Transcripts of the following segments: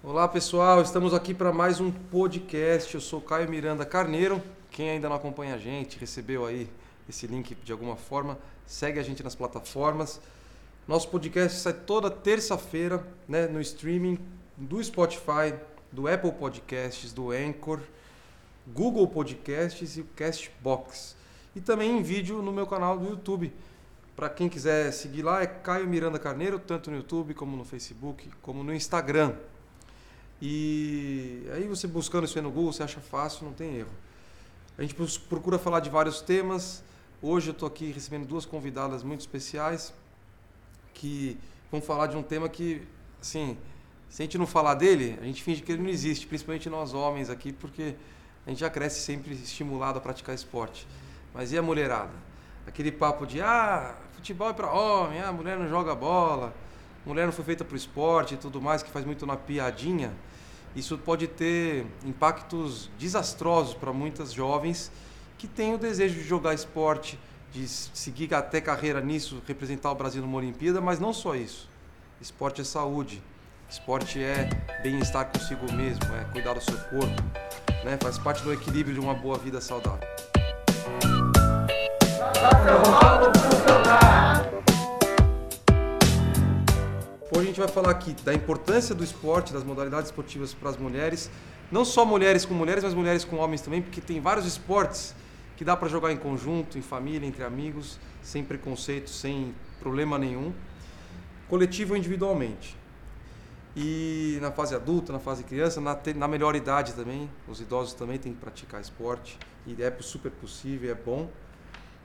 Olá pessoal, estamos aqui para mais um podcast. Eu sou Caio Miranda Carneiro. Quem ainda não acompanha a gente, recebeu aí esse link de alguma forma, segue a gente nas plataformas. Nosso podcast sai toda terça-feira né, no streaming do Spotify, do Apple Podcasts, do Anchor, Google Podcasts e o Castbox. E também em vídeo no meu canal do YouTube. Para quem quiser seguir lá é Caio Miranda Carneiro, tanto no YouTube como no Facebook, como no Instagram. E aí você buscando isso aí no Google, você acha fácil, não tem erro. A gente procura falar de vários temas. Hoje eu estou aqui recebendo duas convidadas muito especiais que vão falar de um tema que, assim, se a gente não falar dele, a gente finge que ele não existe, principalmente nós homens aqui, porque a gente já cresce sempre estimulado a praticar esporte. Mas e a mulherada? Aquele papo de, ah, futebol é para homem, ah, mulher não joga bola, mulher não foi feita para o esporte e tudo mais, que faz muito na piadinha isso pode ter impactos desastrosos para muitas jovens que têm o desejo de jogar esporte, de seguir até carreira nisso, representar o Brasil numa Olimpíada, mas não só isso. Esporte é saúde, esporte é bem-estar consigo mesmo, é cuidar do seu corpo, né? faz parte do equilíbrio de uma boa vida saudável. Hoje a gente vai falar aqui da importância do esporte, das modalidades esportivas para as mulheres. Não só mulheres com mulheres, mas mulheres com homens também, porque tem vários esportes que dá para jogar em conjunto, em família, entre amigos, sem preconceito, sem problema nenhum, coletivo ou individualmente. E na fase adulta, na fase criança, na, na melhor idade também, os idosos também têm que praticar esporte, e é super possível, é bom.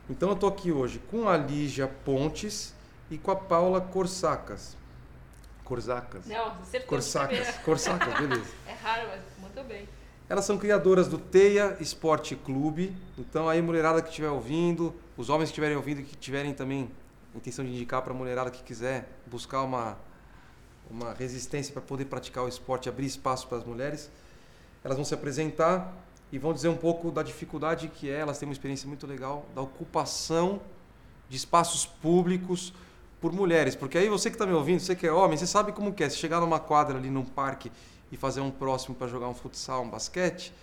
Então eu estou aqui hoje com a Lígia Pontes e com a Paula Corsacas. Corsacas. Não, acertou. Corsacas. Corsacas, beleza. É raro, mas muito bem. Elas são criadoras do Teia Esporte Clube. Então, aí, mulherada que estiver ouvindo, os homens que estiverem ouvindo e que tiverem também intenção de indicar para a mulherada que quiser buscar uma, uma resistência para poder praticar o esporte, abrir espaço para as mulheres, elas vão se apresentar e vão dizer um pouco da dificuldade que é. Elas têm uma experiência muito legal da ocupação de espaços públicos por mulheres. Porque aí você que está me ouvindo, você que é homem, você sabe como que é. Se chegar numa quadra ali num parque e fazer um próximo para jogar um futsal, um basquete,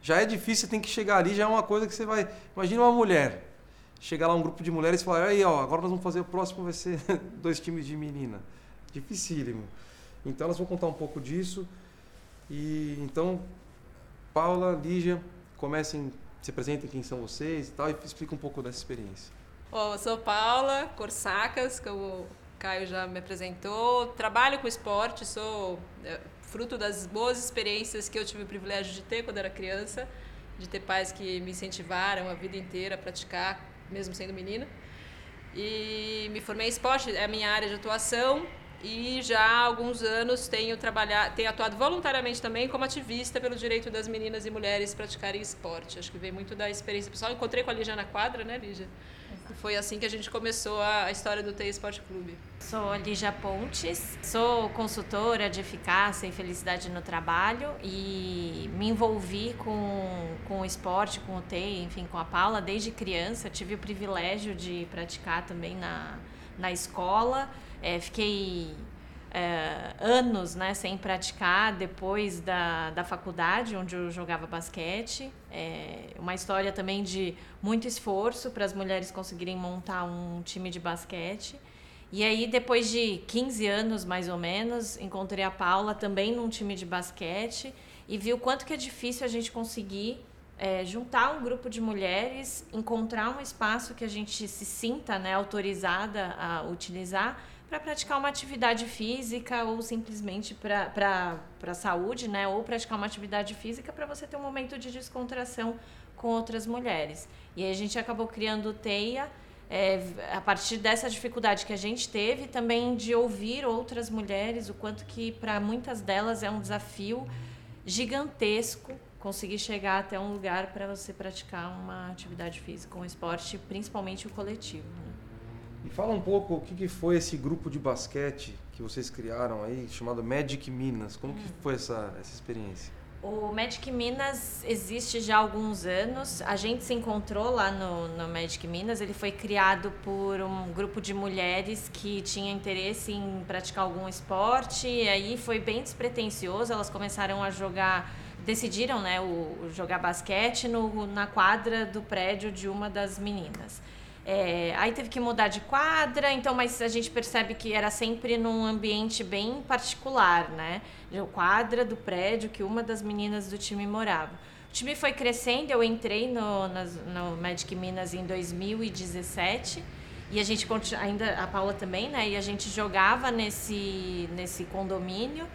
já é difícil, você tem que chegar ali, já é uma coisa que você vai. Imagina uma mulher. Chegar lá um grupo de mulheres e falar, aí ó, agora nós vamos fazer o próximo, vai ser dois times de menina. Dificílimo. Então elas vão contar um pouco disso. E então, Paula, Lígia, comecem, se apresentem quem são vocês e tal, e explica um pouco dessa experiência. Bom, eu sou Paula Corsacas, como o Caio já me apresentou. Trabalho com esporte, sou é, fruto das boas experiências que eu tive o privilégio de ter quando era criança, de ter pais que me incentivaram a vida inteira a praticar, mesmo sendo menina. E me formei em esporte, é a minha área de atuação e já há alguns anos tenho trabalhado, tenho atuado voluntariamente também como ativista pelo direito das meninas e mulheres praticarem esporte. Acho que veio muito da experiência pessoal. Encontrei com a Lígia na quadra, né, Lígia? Foi assim que a gente começou a, história do TEI Esporte Clube. Sou Lígia Pontes, sou consultora de eficácia e felicidade no trabalho e me envolvi com, com o esporte, com o TEI, enfim, com a Paula desde criança. Tive o privilégio de praticar também na, na escola. É, fiquei é, anos né, sem praticar depois da, da faculdade, onde eu jogava basquete. É uma história também de muito esforço para as mulheres conseguirem montar um time de basquete. E aí, depois de 15 anos, mais ou menos, encontrei a Paula também num time de basquete e vi o quanto que é difícil a gente conseguir é, juntar um grupo de mulheres, encontrar um espaço que a gente se sinta né, autorizada a utilizar para praticar uma atividade física ou simplesmente para a saúde, né? Ou praticar uma atividade física para você ter um momento de descontração com outras mulheres. E aí a gente acabou criando o TEIA é, a partir dessa dificuldade que a gente teve, também de ouvir outras mulheres, o quanto que para muitas delas é um desafio gigantesco conseguir chegar até um lugar para você praticar uma atividade física, um esporte, principalmente o coletivo. Né? E fala um pouco o que, que foi esse grupo de basquete que vocês criaram aí, chamado Magic Minas. Como que foi essa, essa experiência? O Magic Minas existe já há alguns anos. A gente se encontrou lá no, no Magic Minas. Ele foi criado por um grupo de mulheres que tinha interesse em praticar algum esporte. E aí foi bem despretensioso. Elas começaram a jogar, decidiram, né, o, jogar basquete no, na quadra do prédio de uma das meninas. É, aí teve que mudar de quadra, então, mas a gente percebe que era sempre num ambiente bem particular, né? O quadra do prédio que uma das meninas do time morava. O time foi crescendo, eu entrei no, no Magic Minas em 2017 e a gente ainda a Paula também, né? E a gente jogava nesse nesse condomínio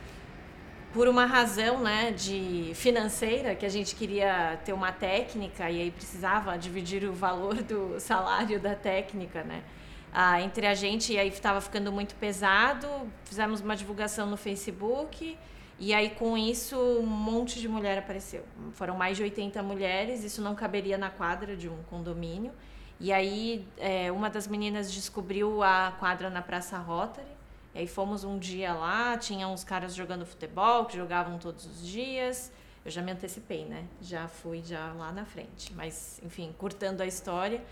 por uma razão né, de financeira, que a gente queria ter uma técnica e aí precisava dividir o valor do salário da técnica, né? Ah, entre a gente, e aí estava ficando muito pesado, fizemos uma divulgação no Facebook, e aí com isso um monte de mulher apareceu. Foram mais de 80 mulheres, isso não caberia na quadra de um condomínio. E aí é, uma das meninas descobriu a quadra na Praça Rotary, e aí fomos um dia lá, tinha uns caras jogando futebol, que jogavam todos os dias. Eu já me antecipei, né? Já fui já lá na frente. Mas, enfim, curtando a história.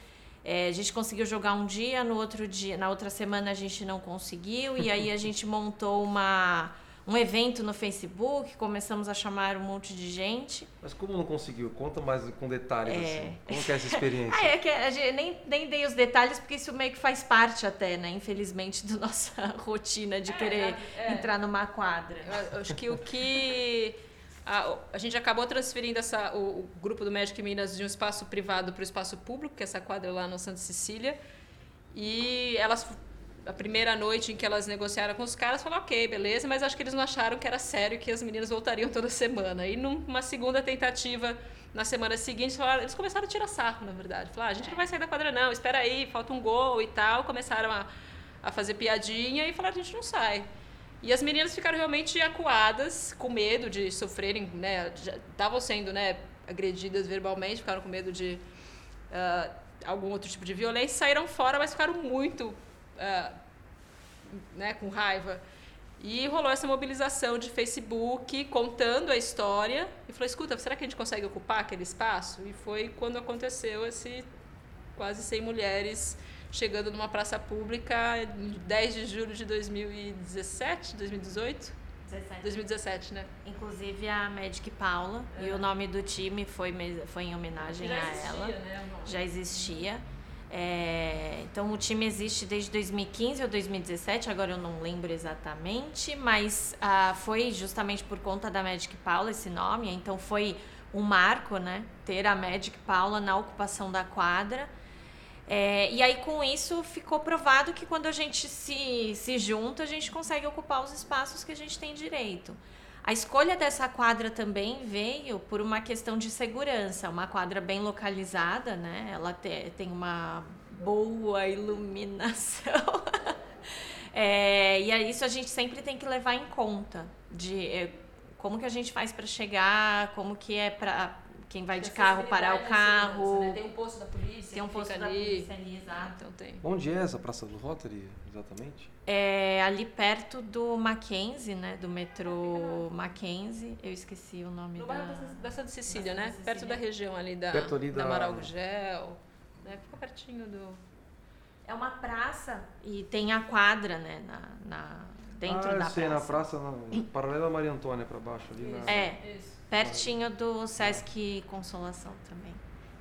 É, a gente conseguiu jogar um dia, no outro dia, na outra semana a gente não conseguiu, e aí a gente montou uma um evento no Facebook, começamos a chamar um monte de gente. Mas como não conseguiu? Conta mais com detalhes é... assim. Como que é essa experiência? ah, é que a gente, nem, nem dei os detalhes porque isso meio que faz parte até, né? Infelizmente, da nossa rotina de é, querer é, entrar numa quadra. Eu acho que o que a, a, gente acabou transferindo essa, o, o, grupo do Magic Minas de um espaço privado para o espaço público, que é essa quadra lá no Santa Cecília. E elas a primeira noite em que elas negociaram com os caras, falaram, ok, beleza, mas acho que eles não acharam que era sério que as meninas voltariam toda semana. E numa segunda tentativa, na semana seguinte, falaram, eles começaram a tirar sarro, na verdade. Falaram, ah, a gente não vai sair da quadra não, espera aí, falta um gol e tal. Começaram a, a fazer piadinha e falaram, a gente não sai. E as meninas ficaram realmente acuadas, com medo de sofrerem, né, estavam sendo, né, agredidas verbalmente, ficaram com medo de uh, algum outro tipo de violência, saíram fora, mas ficaram muito uh, né, com raiva. E rolou essa mobilização de Facebook contando a história e falou: escuta, será que a gente consegue ocupar aquele espaço? E foi quando aconteceu esse quase 100 mulheres chegando numa praça pública em 10 de julho de 2017, 2018? 17. 2017, né? Inclusive a Magic Paula é. e o nome do time foi, foi em homenagem Já a ela. Né, Já existia. É, então o time existe desde 2015 ou 2017, agora eu não lembro exatamente, mas ah, foi justamente por conta da Magic Paula esse nome, então foi um marco, né? Ter a Magic Paula na ocupação da quadra. É, e aí com isso ficou provado que quando a gente se, se junta, a gente consegue ocupar os espaços que a gente tem direito. A escolha dessa quadra também veio por uma questão de segurança, uma quadra bem localizada, né? Ela te, tem uma boa iluminação. é, e isso a gente sempre tem que levar em conta de é, como que a gente faz para chegar, como que é para quem vai de carro parar o carro. Né? Tem um posto da polícia. Tem um posto da ali. polícia ali, exato. Então tem. Onde é essa Praça do Rotary, exatamente? É ali perto do Mackenzie, né? Do metrô Mackenzie. Eu esqueci o nome no da... bairro da Santa Cecília, né? Cecília. Perto da região ali da, perto ali da... da Amaral Gugel. Né? Fica pertinho do... É uma praça e tem a quadra, né? Na, na dentro ah, da sei, praça. na praça, na, paralela a Maria Antônia para baixo ali. Isso, na... É, isso. pertinho do Sesc Consolação também.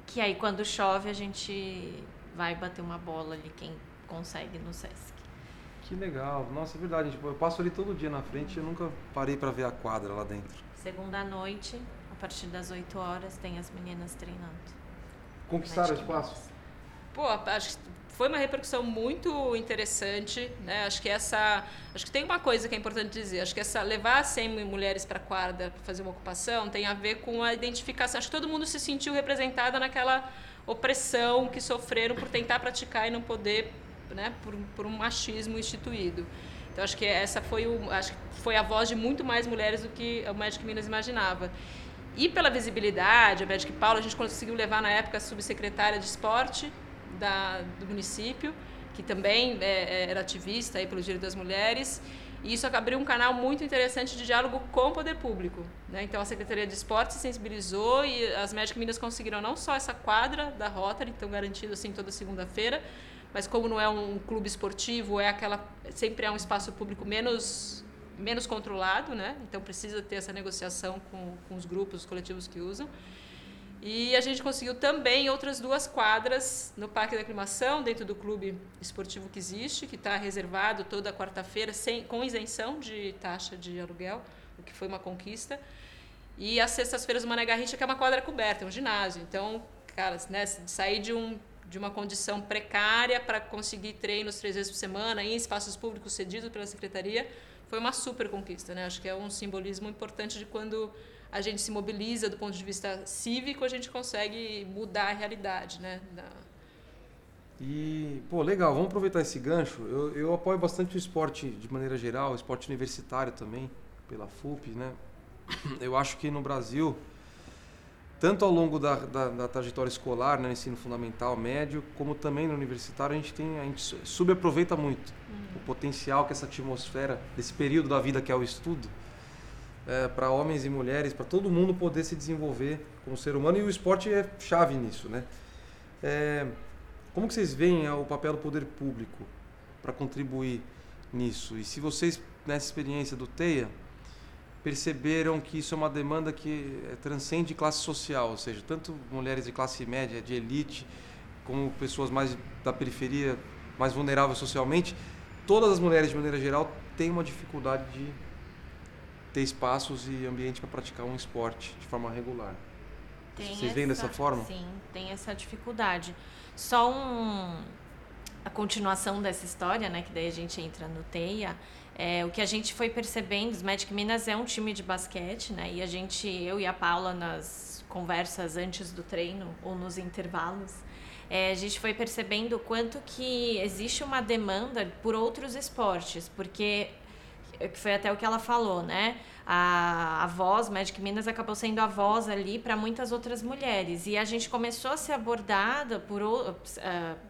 Que aí quando chove a gente vai bater uma bola ali, quem consegue no Sesc. Que legal. Nossa, é verdade. Tipo, eu passo ali todo dia na frente e eu nunca parei para ver a quadra lá dentro. Segunda noite, a partir das 8 horas, tem as meninas treinando. Conquistaram o espaço? Pô, acho que foi uma repercussão muito interessante, né? Acho que essa, acho que tem uma coisa que é importante dizer, acho que essa levar 100 mulheres para a quadra para fazer uma ocupação tem a ver com a identificação. Acho que todo mundo se sentiu representada naquela opressão que sofreram por tentar praticar e não poder né, por, por um machismo instituído. Então acho que essa foi o, acho que foi a voz de muito mais mulheres do que o Magic Minas imaginava. E pela visibilidade, a Magic Paula, a gente conseguiu levar na época a subsecretária de esporte da, do município, que também é, é era ativista aí pelo direito das mulheres. E isso abriu um canal muito interessante de diálogo com o poder público. Né? Então, a Secretaria de Esporte se sensibilizou e as Magic Minas conseguiram não só essa quadra da Rotary, então garantido assim toda segunda-feira, mas como não é um clube esportivo, é aquela sempre é um espaço público menos menos controlado, né? Então precisa ter essa negociação com, com os grupos, os coletivos que usam. E a gente conseguiu também outras duas quadras no Parque da Aclimação, dentro do clube esportivo que existe, que está reservado toda quarta-feira, com isenção de taxa de aluguel, o que foi uma conquista. E às sextas-feiras o Mané Garrincha, que é uma quadra coberta, é um ginásio. Então, cara, né, sair de, um, de uma condição precária para conseguir treinos três vezes por semana em espaços públicos cedidos pela secretaria, foi uma super conquista. Né? Acho que é um simbolismo importante de quando a gente se mobiliza do ponto de vista cívico, a gente consegue mudar a realidade, né? Da... E, pô, legal, vamos aproveitar esse gancho. Eu, eu apoio bastante o esporte de maneira geral, o esporte universitário também, pela FUP, né? Eu acho que no Brasil, tanto ao longo da, da, da trajetória escolar, né, ensino fundamental, médio, como também no universitário, a gente tem a gente subaproveita muito uhum. o potencial que essa atmosfera desse período da vida que é o estudo é, para homens e mulheres, para todo mundo poder se desenvolver como ser humano e o esporte é chave nisso, né? É, como que vocês veem é, o papel do poder público para contribuir nisso? E se vocês nessa experiência do Teia perceberam que isso é uma demanda que é, transcende classe social, ou seja, tanto mulheres de classe média, de elite, como pessoas mais da periferia, mais vulneráveis socialmente, todas as mulheres de maneira geral têm uma dificuldade de ter espaços e ambiente para praticar um esporte de forma regular. Tem Vocês veem dessa forma? Sim, tem essa dificuldade. Só um, a continuação dessa história, né, que daí a gente entra no TEIA, é, o que a gente foi percebendo, os Magic Minas é um time de basquete, né, e a gente, eu e a Paula, nas conversas antes do treino ou nos intervalos, é, a gente foi percebendo o quanto que existe uma demanda por outros esportes, porque que foi até o que ela falou, né? A, a voz, Magic Minas acabou sendo a voz ali para muitas outras mulheres. E a gente começou a ser abordada por uh,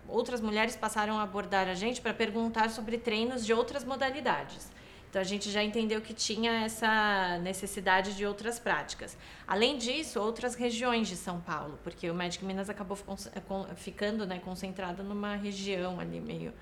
outras mulheres passaram a abordar a gente para perguntar sobre treinos de outras modalidades. Então a gente já entendeu que tinha essa necessidade de outras práticas. Além disso, outras regiões de São Paulo, porque o Magic Minas acabou ficando né, concentrado numa região ali meio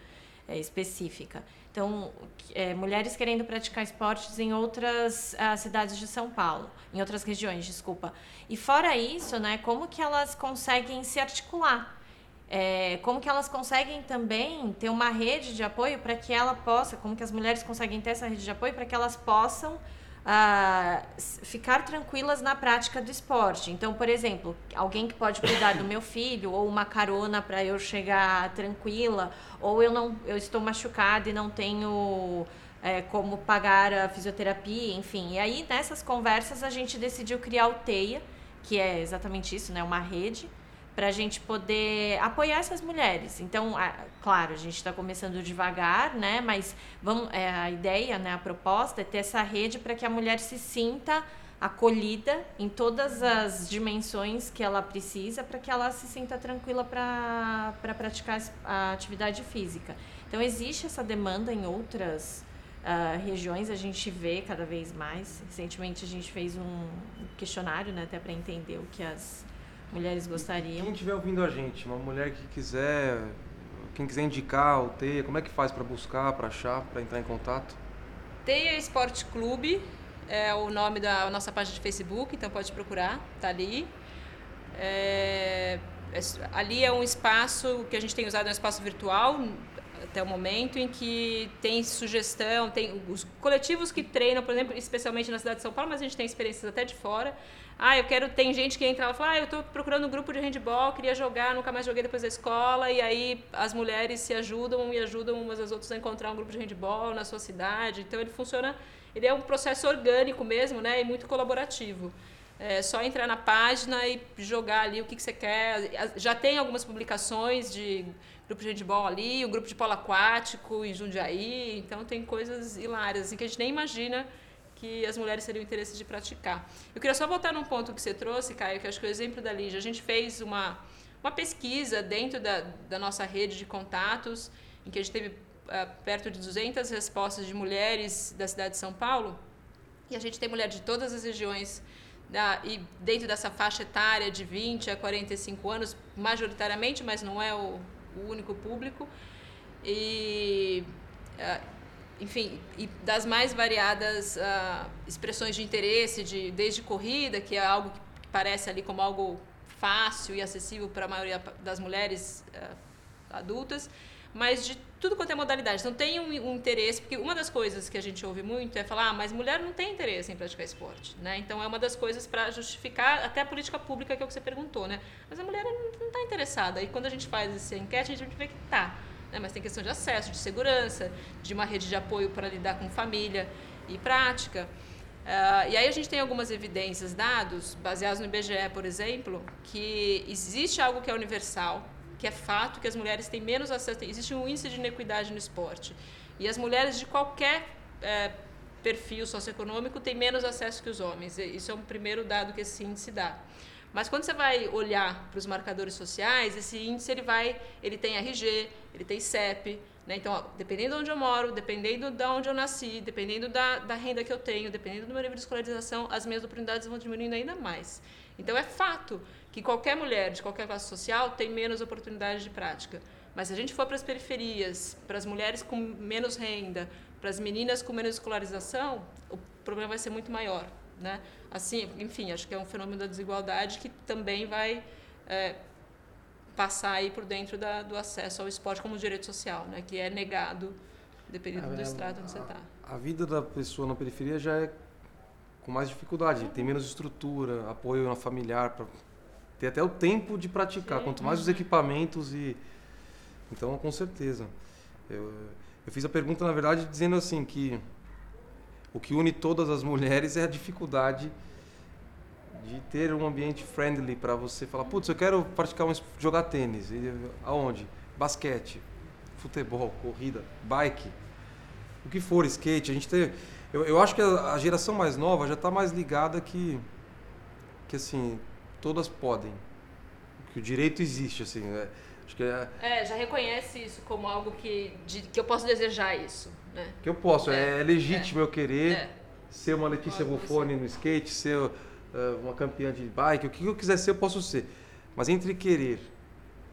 é, específica. Então, é, mulheres querendo praticar esportes em outras uh, cidades de São Paulo, em outras regiões, desculpa. E fora isso, né, como que elas conseguem se articular? É, como que elas conseguem também ter uma rede de apoio para que ela possa, como que as mulheres conseguem ter essa rede de apoio para que elas possam ficar tranquilas na prática do esporte. Então, por exemplo, alguém que pode cuidar do meu filho, ou uma carona para eu chegar tranquila, ou eu não, eu estou machucada e não tenho é, como pagar a fisioterapia, enfim. E aí nessas conversas a gente decidiu criar o Teia, que é exatamente isso, né, uma rede para a gente poder apoiar essas mulheres. Então, a, claro, a gente está começando devagar, né? Mas vamos, é, a ideia, né, a proposta é ter essa rede para que a mulher se sinta acolhida em todas as dimensões que ela precisa para que ela se sinta tranquila para pra praticar a atividade física. Então, existe essa demanda em outras uh, regiões, a gente vê cada vez mais. Recentemente, a gente fez um questionário, né, até para entender o que as mulheres gostariam. Quem estiver ouvindo a gente, uma mulher que quiser, quem quiser indicar o Teia, como é que faz para buscar, para achar, para entrar em contato? Teia Esporte Clube é o nome da nossa página de Facebook, então pode procurar, tá ali. É, é, ali é um espaço que a gente tem usado, é um espaço virtual até o momento em que tem sugestão, tem os coletivos que treinam, por exemplo, especialmente na cidade de São Paulo, mas a gente tem experiências até de fora, ah, eu quero. Tem gente que entra e fala, ah, eu estou procurando um grupo de handball, queria jogar, nunca mais joguei depois da escola. E aí as mulheres se ajudam e ajudam umas às outras a encontrar um grupo de handball na sua cidade. Então ele funciona. Ele é um processo orgânico mesmo, né? E muito colaborativo. É só entrar na página e jogar ali o que, que você quer. Já tem algumas publicações de grupo de handball ali, o um grupo de polo aquático em Jundiaí. Então tem coisas hilárias assim, que a gente nem imagina que as mulheres teriam interesse de praticar. Eu queria só voltar num ponto que você trouxe, Caio, que acho que é o exemplo da Lígia. A gente fez uma, uma pesquisa dentro da, da nossa rede de contatos, em que a gente teve uh, perto de 200 respostas de mulheres da cidade de São Paulo. E a gente tem mulheres de todas as regiões da, e dentro dessa faixa etária de 20 a 45 anos, majoritariamente, mas não é o, o único público. E, uh, enfim, e das mais variadas uh, expressões de interesse, de, desde corrida, que é algo que parece ali como algo fácil e acessível para a maioria das mulheres uh, adultas, mas de tudo quanto é modalidade. Então tem um, um, interesse, porque uma das coisas que a gente ouve muito é falar, ah, mas mulher não tem interesse em praticar esporte, né? Então é uma das coisas para justificar até a política pública que é o que você perguntou, né? Mas a mulher não está interessada. E quando a gente faz essa enquete, a gente vê que tá. Né? Mas tem questão de acesso, de segurança, de uma rede de apoio para lidar com família e prática. Uh, e aí a gente tem algumas evidências, dados, baseados no IBGE, por exemplo, que existe algo que é universal, que é fato que as mulheres têm menos acesso, existe um índice de inequidade no esporte. E as mulheres de qualquer é, perfil socioeconômico têm menos acesso que os homens. Isso é um primeiro dado que esse índice dá. Mas quando você vai olhar para os marcadores sociais, esse índice ele vai, ele tem RG, ele tem CEP, né? Então, ó, dependendo de onde eu moro, dependendo de onde eu nasci, dependendo da, da renda que eu tenho, dependendo do meu nível de escolarização, as minhas oportunidades vão diminuindo ainda mais. Então, é fato que qualquer mulher de qualquer classe social tem menos oportunidade de prática. Mas se a gente for para as periferias, para as mulheres com menos renda, para as meninas com menos escolarização, o problema vai ser muito maior. Né? Assim, enfim, acho que é um fenômeno da desigualdade que também vai é, passar aí por dentro da, do acesso ao esporte como direito social, né? que é negado dependendo é, do estrato onde você está. A vida da pessoa na periferia já é com mais dificuldade, tem menos estrutura, apoio familiar para ter até o tempo de praticar, Sim. quanto mais os equipamentos e. Então, com certeza. Eu, eu fiz a pergunta, na verdade, dizendo assim que o que une todas as mulheres é a dificuldade de ter um ambiente friendly para você falar, putz, eu quero praticar um, jogar tênis. E, aonde? Basquete, futebol, corrida, bike, o que for, skate. A gente tem, eu, eu acho que a, a geração mais nova já está mais ligada que, que assim, todas podem. Que o direito existe, assim. Né? Acho que é... é, já reconhece isso como algo que, de, que eu posso desejar isso. Né? Que eu posso, é, é legítimo é. eu querer é. ser uma Letícia Buffoni no skate, ser uh, uma campeã de bike, o que eu quiser ser eu posso ser. Mas entre querer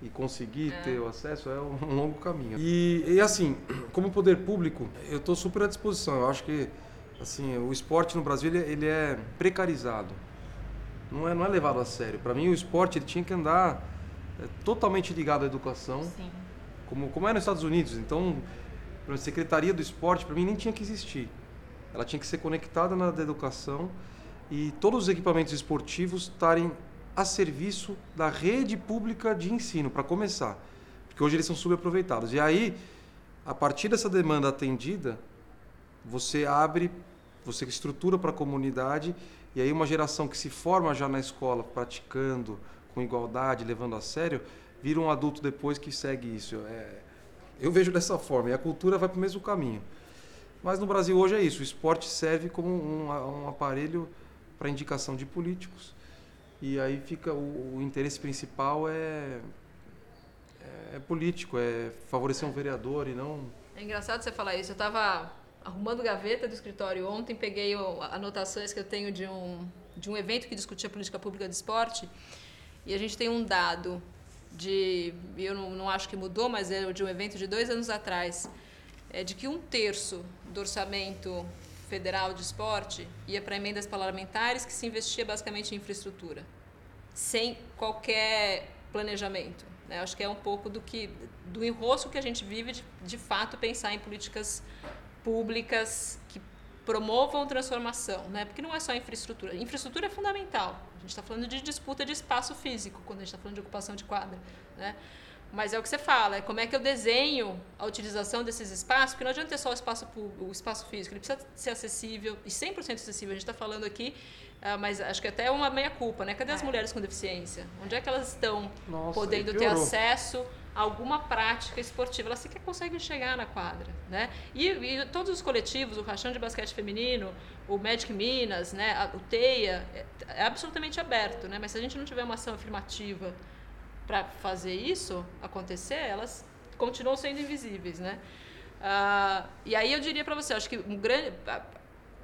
e conseguir é. ter o acesso é um longo caminho. E, e assim, como poder público, eu estou super à disposição. Eu acho que assim, o esporte no Brasil ele é precarizado não é, não é levado a sério. Para mim, o esporte ele tinha que andar é, totalmente ligado à educação, Sim. como, como é nos Estados Unidos. Então, a Secretaria do Esporte, para mim, nem tinha que existir. Ela tinha que ser conectada na educação e todos os equipamentos esportivos estarem a serviço da rede pública de ensino, para começar. Porque hoje eles são subaproveitados. E aí, a partir dessa demanda atendida, você abre, você estrutura para a comunidade e aí uma geração que se forma já na escola, praticando, com igualdade, levando a sério, vira um adulto depois que segue isso. É, eu vejo dessa forma, e a cultura vai para o mesmo caminho. Mas no Brasil hoje é isso, o esporte serve como um, um aparelho para indicação de políticos, e aí fica o, o interesse principal é, é, é, político, é favorecer um vereador e não... É engraçado você falar isso, eu estava arrumando gaveta do escritório ontem, peguei anotações que eu tenho de um, de um evento que discutia política pública de esporte, e a gente tem um dado de, eu não, não acho que mudou, mas é de um evento de dois anos atrás, é de que um terço do orçamento federal de esporte ia para emendas parlamentares que se investia basicamente em infraestrutura, sem qualquer planejamento. Né? Acho que é um pouco do que do enrosco que a gente vive de, de fato pensar em políticas públicas que promovam transformação, né? Porque não é só infraestrutura. Infraestrutura é fundamental. A gente está falando de disputa de espaço físico quando a gente está falando de ocupação de quadra, né? Mas é o que você fala, é como é que eu desenho a utilização desses espaços, porque não adianta ter só o espaço, público, o espaço físico, ele precisa ser acessível, e 100% acessível. A gente está falando aqui, uh, mas acho que até é uma meia-culpa, né? Cadê as é. mulheres com deficiência? Onde é que elas estão Nossa, podendo ter acesso alguma prática esportiva. Elas sequer conseguem chegar na quadra. Né? E, e todos os coletivos, o Rachão de Basquete Feminino, o Magic Minas, né, o TEIA, é, é, absolutamente aberto. Né? Mas se a gente não tiver uma ação afirmativa para fazer isso acontecer, elas continuam sendo invisíveis. Né? Uh, e aí eu diria para você, acho que um grande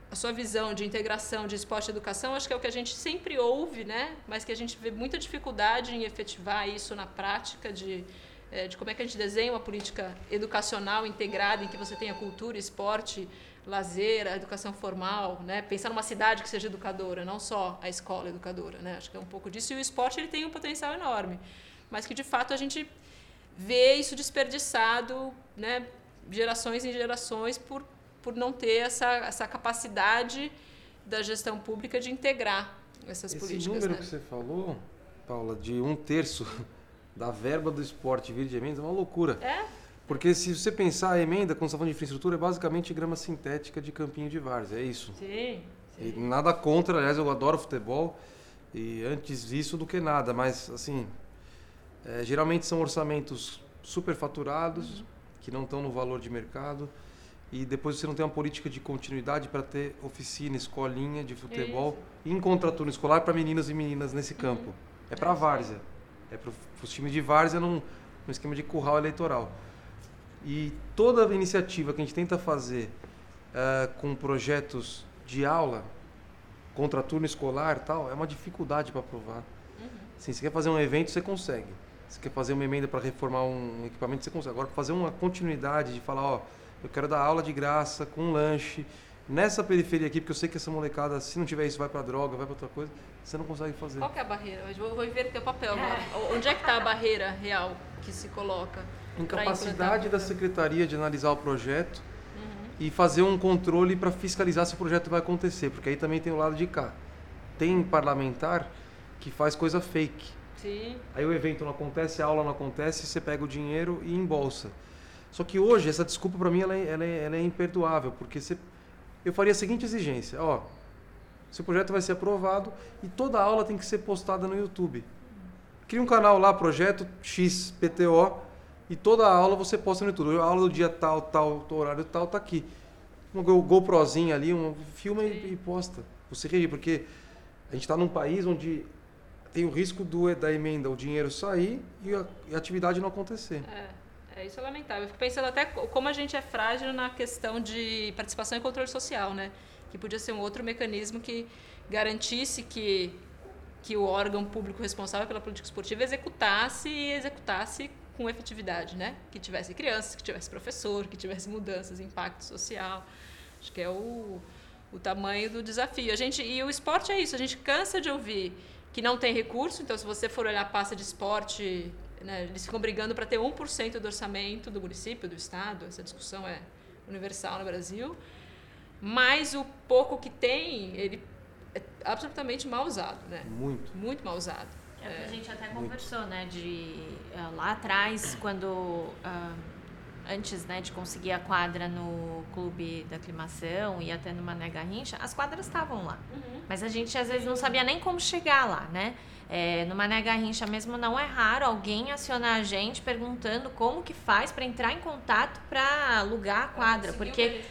a sua visão de integração de esporte e educação, acho que é o que a gente sempre ouve, né? Mas que a gente vê muita dificuldade em efetivar isso na prática de é, de como é que a gente desenha uma política educacional integrada em que você tenha cultura, esporte, lazer, a educação formal, né? Pensar numa cidade que seja educadora, não só a escola educadora, né? Acho que é um pouco disso. E o esporte ele tem um potencial enorme, mas que de fato a gente vê isso desperdiçado, né? Gerações em gerações por por não ter essa essa capacidade da gestão pública de integrar essas Esse políticas. Esse número né? que você falou, Paula, de um terço da verba do esporte vir de emendas é uma loucura. É? Porque se você pensar a emenda, quando você está falando de infraestrutura, é basicamente grama sintética de campinho de várzea, é isso. Sim. sim. E nada contra, aliás, eu adoro futebol e antes disso do que nada, mas assim, é, geralmente são orçamentos superfaturados, uhum. que não estão no valor de mercado e depois você não tem uma política de continuidade para ter oficina, escolinha de futebol isso. em contraturno escolar para meninas e meninas nesse campo. Uhum. É para a várzea. É para os times de várzea num, num esquema de curral eleitoral. E toda a iniciativa que a gente tenta fazer uh, com projetos de aula, contra turno escolar tal, é uma dificuldade para aprovar. Uhum. Assim, você quer fazer um evento, você consegue. Você quer fazer uma emenda para reformar um equipamento, você consegue. Agora, fazer uma continuidade de falar, ó, eu quero dar aula de graça, com um lanche, nessa periferia aqui, porque eu sei que essa molecada, se não tiver isso, vai para droga, vai para outra coisa, você não consegue fazer. Qual é a barreira? Eu vou, vou inverter o papel agora. É. Onde é que está a barreira real que se coloca? Incapacidade da secretaria de analisar o projeto uhum. e fazer um controle para fiscalizar se o projeto vai acontecer, porque aí também tem o lado de cá. Tem parlamentar que faz coisa fake. Sim. Aí o evento não acontece, a aula não acontece, você pega o dinheiro e embolsa. Só que hoje essa desculpa para mim ela é, ela, é, ela é imperdoável, porque você eu faria a seguinte exigência: ó, seu projeto vai ser aprovado e toda aula tem que ser postada no YouTube. Cria um canal lá, projeto XPTO, e toda aula você posta no YouTube. A aula do dia tal, tal, horário tal, tá aqui. Um GoProzinho ali, um filma e, e, posta. Você ri, porque a gente está num país onde tem o risco do, da emenda, o dinheiro sair e a, e a atividade não acontecer. É. É, isso é lamentável. Eu fico pensando até como a gente é frágil na questão de participação e controle social, né? Que podia ser um outro mecanismo que garantisse que, que o órgão público responsável pela política esportiva executasse e executasse com efetividade, né? Que tivesse crianças, que tivesse professor, que tivesse mudanças, impacto social. Acho que é o, o tamanho do desafio. A gente, e o esporte é isso, a gente cansa de ouvir que não tem recurso, então se você for olhar a pasta de esporte né, eles ficam brigando para ter 1% do orçamento do município, do estado, essa discussão é universal no Brasil. Mas o pouco que tem, ele é absolutamente mal usado, né? Muito. Muito mal usado. É, é. A gente até conversou, né, de uh, lá atrás, quando uh, antes, né, de conseguir a quadra no clube da aclimação e até no Mané Garrincha, as quadras estavam lá. Uhum. Mas a gente às vezes não sabia nem como chegar lá, né? É, no Mané Garrincha mesmo não é raro alguém acionar a gente perguntando como que faz para entrar em contato para alugar a quadra, porque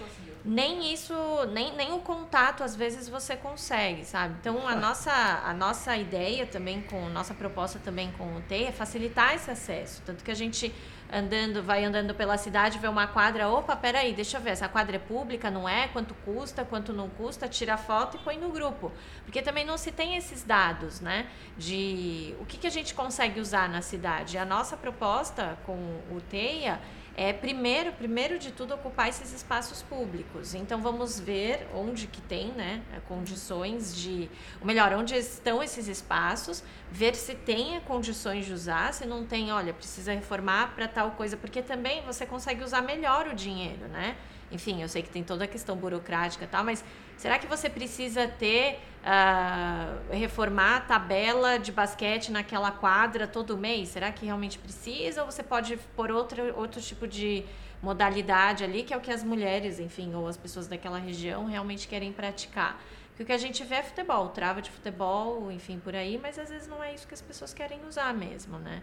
nem isso, nem, nem o contato às vezes você consegue, sabe? Então a nossa, a nossa ideia também com nossa proposta também com o TEI é facilitar esse acesso, tanto que a gente andando, vai andando pela cidade, vê uma quadra, opa, peraí, deixa eu ver, essa quadra é pública, não é? Quanto custa, quanto não custa, tira foto e põe no grupo. Porque também não se tem esses dados, né? De o que, que a gente consegue usar na cidade. A nossa proposta com o TEIA é primeiro, primeiro de tudo ocupar esses espaços públicos. Então vamos ver onde que tem, né, condições de, ou melhor, onde estão esses espaços, ver se tem condições de usar, se não tem, olha, precisa reformar para tal coisa, porque também você consegue usar melhor o dinheiro, né? Enfim, eu sei que tem toda a questão burocrática e tal, mas será que você precisa ter uh, reformar a tabela de basquete naquela quadra todo mês? Será que realmente precisa? Ou você pode pôr outro, outro tipo de modalidade ali, que é o que as mulheres, enfim, ou as pessoas daquela região realmente querem praticar? Porque o que a gente vê é futebol, trava de futebol, enfim, por aí, mas às vezes não é isso que as pessoas querem usar mesmo, né?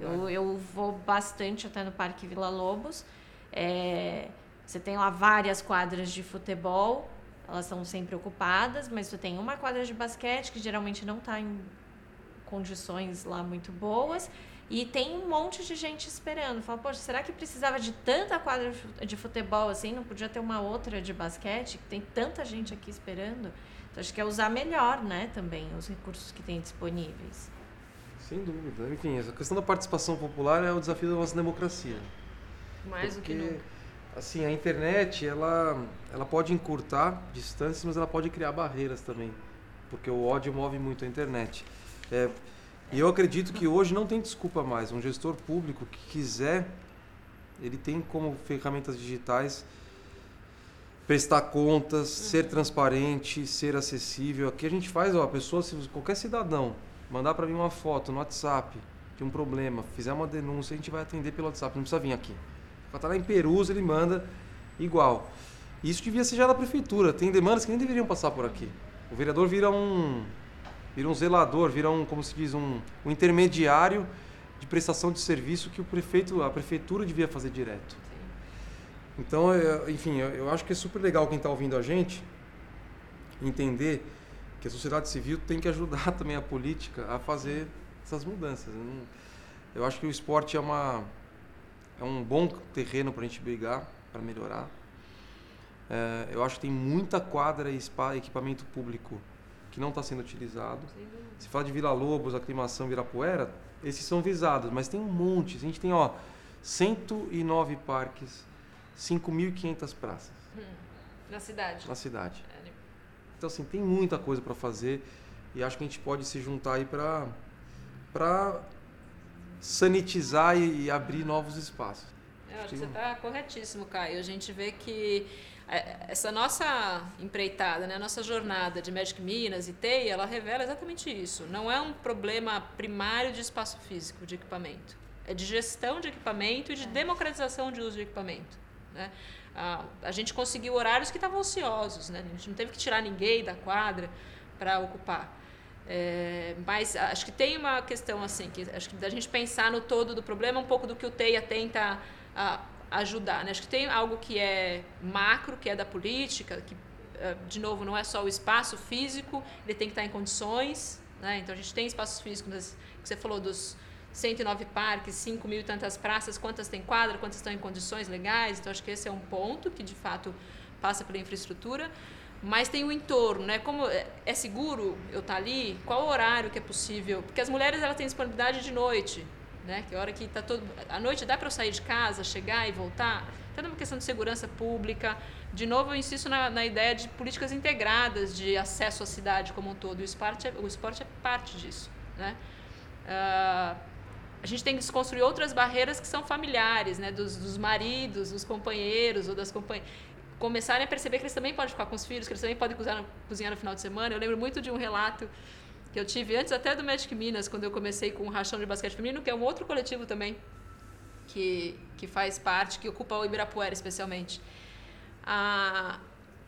É eu, eu vou bastante até no Parque Vila Lobos. É, você tem lá várias quadras de futebol, elas são sempre ocupadas, mas você tem uma quadra de basquete que geralmente não está em condições lá muito boas E tem um monte de gente esperando. Fala, poxa, será que precisava de tanta quadra de futebol assim? Não podia ter uma outra de basquete? Tem tanta gente aqui esperando. Então, acho que é usar melhor, né, também, os recursos que tem disponíveis. Sem dúvida. Enfim, essa questão da participação popular é o desafio da nossa democracia. Mais Porque, do que nunca. Assim, a internet, ela, ela pode encurtar distâncias, mas ela pode criar barreiras também. Porque o ódio move muito a internet. É, e eu acredito que hoje não tem desculpa mais. Um gestor público que quiser, ele tem como ferramentas digitais prestar contas, ser transparente, ser acessível. Aqui a gente faz, ó, a pessoa, se qualquer cidadão mandar para mim uma foto no WhatsApp de um problema, fizer uma denúncia, a gente vai atender pelo WhatsApp, não precisa vir aqui. Tá lá em Perus, ele manda igual. Isso devia ser já da prefeitura. Tem demandas que nem deveriam passar por aqui. O vereador vira um vira um zelador, vira um, como se diz, um, um intermediário de prestação de serviço que o prefeito, a prefeitura devia fazer direto. Então, é, enfim, eu, eu acho que é super legal quem está ouvindo a gente entender que a sociedade civil tem que ajudar também a política a fazer essas mudanças. Eu, eu acho que o esporte é uma é um bom terreno para a gente brigar, para melhorar. É, eu acho que tem muita quadra e spa, equipamento público que não está sendo utilizado. Se fala de Vila Lobos, Aclimação, Virapuera, esses são visados, mas tem um monte. A gente tem, ó, 109 parques, 5.500 praças Na cidade. na cidade. É, né? Então, assim, tem muita coisa para fazer e acho que a gente pode se juntar aí para para sanitizar e, e abrir novos espaços. Eu acho que você está corretíssimo, Caio. A gente vê que é, essa nossa empreitada, né, a nossa jornada de Magic Minas e TEI, ela revela exatamente isso. Não é um problema primário de espaço físico, de equipamento. É de gestão de equipamento e de democratização de uso de equipamento. Né? A, a gente conseguiu horários que estavam ociosos, né? a gente não teve que tirar ninguém da quadra para ocupar. É, mas acho que tem uma questão assim, que acho que da gente pensar no todo do problema, um pouco do que o TEIA tenta a, ajudar. Né? Acho que tem algo que é macro, que é da política, que, eh, de novo, não é só o espaço físico, ele tem que estar em condições. Né? Então, a gente tem espaços físicos, mas, que você falou dos 109 parques, 5 mil e tantas praças, quantas tem quadra, quantas estão em condições legais. Então, acho que esse é um ponto que, de fato, passa pela infraestrutura. Mas tem o entorno, né? Como é é seguro eu estar ali? Qual horário que é possível? Porque as mulheres elas têm disponibilidade de noite, né? Que hora que está todo à noite dá para eu sair de casa, chegar e voltar. Então é uma questão de segurança pública. De novo eu insisto na, na ideia de políticas integradas de acesso à cidade como um todo. O esporte é, o esporte é parte disso, né? Ah, a gente tem que desconstruir outras barreiras que são familiares, né? Dos, dos maridos, dos companheiros ou das companheiras começarem a perceber que eles também podem ficar com os filhos, que eles também podem cozinhar no, cozinhar no final de semana. Eu lembro muito de um relato que eu tive antes até do Magic Minas, quando eu comecei com o Rachão de Basquete Feminino, que é um outro coletivo também que, que faz parte, que ocupa o Ibirapuera especialmente. Ah,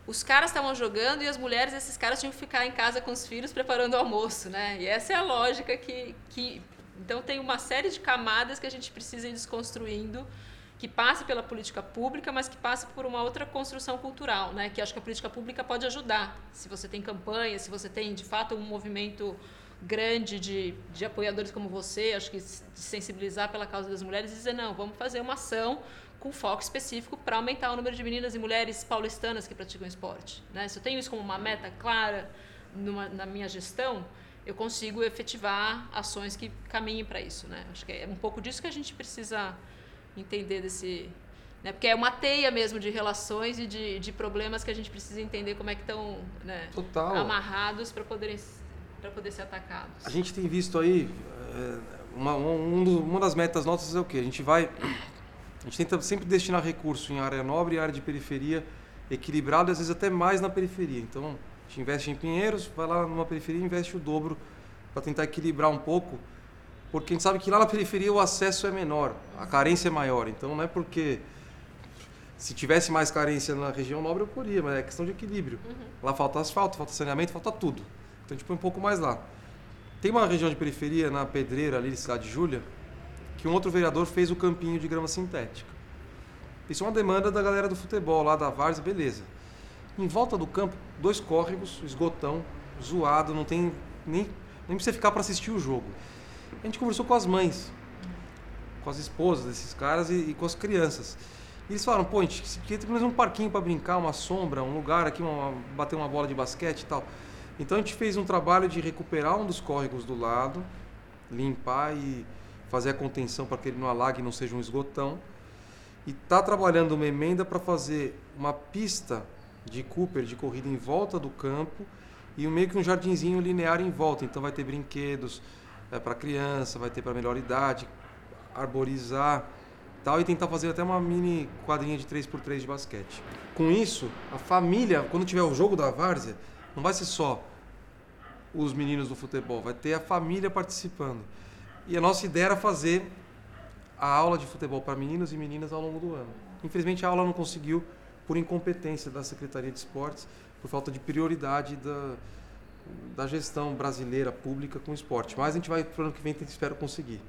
os caras estavam jogando e as mulheres, esses caras tinham que ficar em casa com os filhos preparando o almoço, né? E essa é a lógica que, que então tem uma série de camadas que a gente precisa ir desconstruindo que passe pela política pública, mas que passe por uma outra construção cultural, né? Que acho que a política pública pode ajudar. Se você tem campanha, se você tem de fato um movimento grande de, de apoiadores como você, acho que de sensibilizar pela causa das mulheres e dizer não, vamos fazer uma ação com foco específico para aumentar o número de meninas e mulheres paulistanas que praticam esporte, né? Se eu tenho isso como uma meta clara numa, na minha gestão, eu consigo efetivar ações que caminhem para isso, né? Acho que é um pouco disso que a gente precisa entender desse. Né? Porque é uma teia mesmo de relações e de, de problemas que a gente precisa entender como é que estão né, amarrados para poderem para poder ser atacados. A gente tem visto aí, é, uma, um uma das metas nossas é o quê? A gente vai, a gente tenta sempre destinar recurso em área nobre e área de periferia equilibrado, e às vezes até mais na periferia. Então, a gente investe em Pinheiros, vai lá numa periferia e investe o dobro para tentar equilibrar um pouco, porque a gente sabe que lá na periferia o acesso é menor, a carência é maior. Então, não é porque se tivesse mais carência na região nobre eu poderia, mas é questão de equilíbrio. Lá falta asfalto, falta saneamento, falta tudo. Então a gente põe um pouco mais lá. Tem uma região de periferia na Pedreira, ali, Cidade de Júlia, que um outro vereador fez o campinho de grama sintética. Isso é uma demanda da galera do futebol, lá da Várzea, beleza. Em volta do campo, dois córregos, esgotão, zoado, não tem nem, nem você ficar para assistir o jogo. A gente conversou com as mães. com as esposas desses caras e, e com as crianças. E eles falaram, pô, a gente queria ter pelo menos um parquinho para brincar, uma sombra, um lugar aqui, uma, bater uma bola de basquete e tal. Então a gente fez um trabalho de recuperar um dos córregos do lado, limpar e fazer a contenção para que ele não alague e não seja um esgotão. E está trabalhando uma emenda para fazer uma pista de Cooper de corrida em volta do campo e meio que um jardinzinho linear em volta. Então vai ter brinquedos é, para criança, vai ter para melhor idade, arborizar tal e tentar fazer até uma mini quadrinha de 3x3 de basquete. Com isso, a família, quando tiver o jogo da várzea, não vai ser só os meninos do futebol, vai ter a família participando. E a nossa ideia era fazer a aula de futebol para meninos e meninas ao longo do ano. Infelizmente a aula não conseguiu por incompetência da Secretaria de Esportes, por falta de prioridade da, da gestão brasileira pública com esporte. Mas a gente vai para o ano que vem, espero conseguir.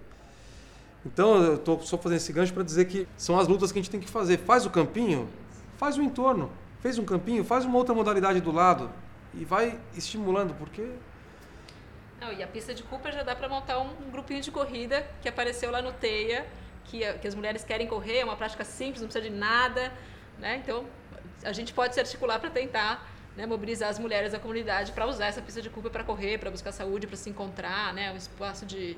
Então eu estou só fazendo esse gancho para dizer que são as lutas que a gente tem que fazer. Faz o campinho, faz o entorno. Fez um campinho, faz uma outra modalidade do lado e vai estimulando, porque não, e a pista de Cooper já dá para montar um, um, grupinho de corrida que apareceu lá no Teia, que, que as mulheres querem correr, é uma prática simples, não precisa de nada. Né? Então, a gente pode se articular para tentar né, mobilizar as mulheres da comunidade para usar essa pista de Cooper para correr, para buscar saúde, para se encontrar, né? um espaço de,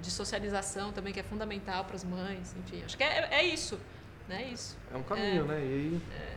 de socialização também que é fundamental para as mães. Enfim, acho que é, é isso. Né? É isso. É um caminho, é, né? E. É.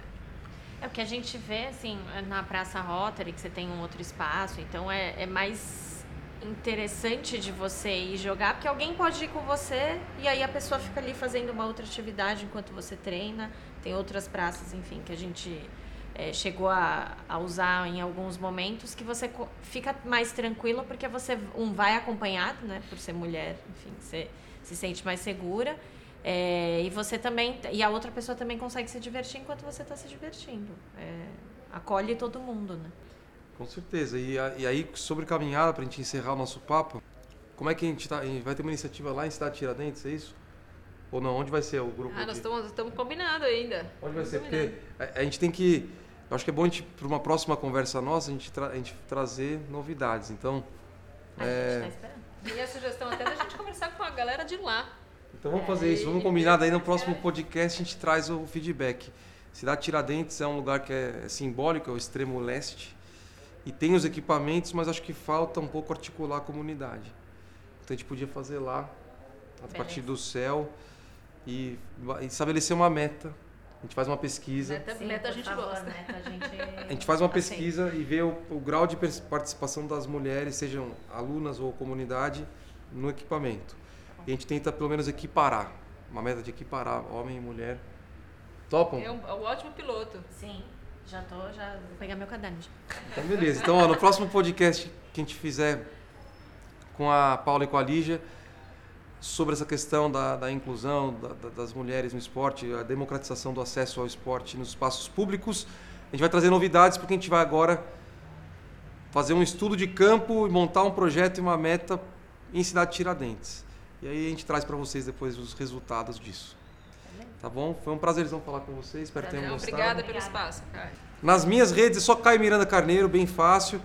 É o que a gente vê, assim, na Praça Rotary, que você tem um outro espaço, então é, é mais interessante de você ir jogar, porque alguém pode ir com você e aí a pessoa fica ali fazendo uma outra atividade enquanto você treina. Tem outras praças, enfim, que a gente é, chegou a, a, usar em alguns momentos que você fica mais tranquilo porque você um vai acompanhado, né, por ser mulher, enfim, você se sente mais segura. É, e você também e a outra pessoa também consegue se divertir enquanto você está se divertindo. É, acolhe todo mundo, né? Com certeza. E, e aí, sobre caminhada, para a gente encerrar o nosso papo, como é que a gente, tá, a gente vai ter uma iniciativa lá em Cidade Tiradentes, é isso? Ou não? Onde vai ser o grupo? Ah, nós estamos combinando ainda. Onde vai ser? Porque a, a, gente tem que. Eu acho que é bom a gente, para uma próxima conversa nossa, a gente, tra, a gente trazer novidades. Então. A é... gente tá esperando. E a sugestão até da gente conversar com a galera de lá. Então vamos é, fazer isso, vamos combinar. Daí no próximo podcast a gente traz o feedback. Cidade Tiradentes é um lugar que é simbólico, é o extremo leste e tem os equipamentos, mas acho que falta um pouco articular a comunidade. Então a gente podia fazer lá, a Beleza. partir do céu, e, estabelecer uma meta. A gente faz uma pesquisa. Meta, Sim, meta a gente favor, gosta. Meta a, gente... a gente faz uma pesquisa e vê o, o, grau de participação das mulheres, sejam alunas ou comunidade, no equipamento. E a gente tenta pelo menos equiparar. Uma meta de equiparar homem e mulher. Topam? É um, é um ótimo piloto. Sim. Já tô, já vou pegar meu caderno. Então, beleza. Então, ó, no próximo podcast que a gente fizer com a Paula e com a Lígia, sobre essa questão da, da inclusão da, da, das mulheres no esporte, a democratização do acesso ao esporte nos espaços públicos, a gente vai trazer novidades porque a gente vai agora fazer um estudo de campo e montar um projeto e uma meta em Cidade Tiradentes. E aí a gente traz para vocês depois os resultados disso. Tá bom? Foi um prazerzão falar com vocês. Espero que tenham gostado. Obrigada pelo espaço, Caio. Nas minhas redes é só Caio Miranda Carneiro, bem fácil.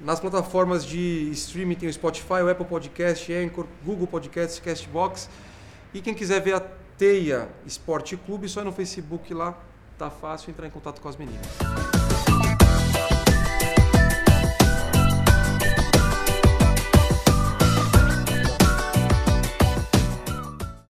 Nas plataformas de streaming tem o Spotify, o Apple Podcast, Anchor, Google Podcast, Castbox. E quem quiser ver a Teia Esporte Clube, só no Facebook lá. Tá fácil entrar em contato com as meninas.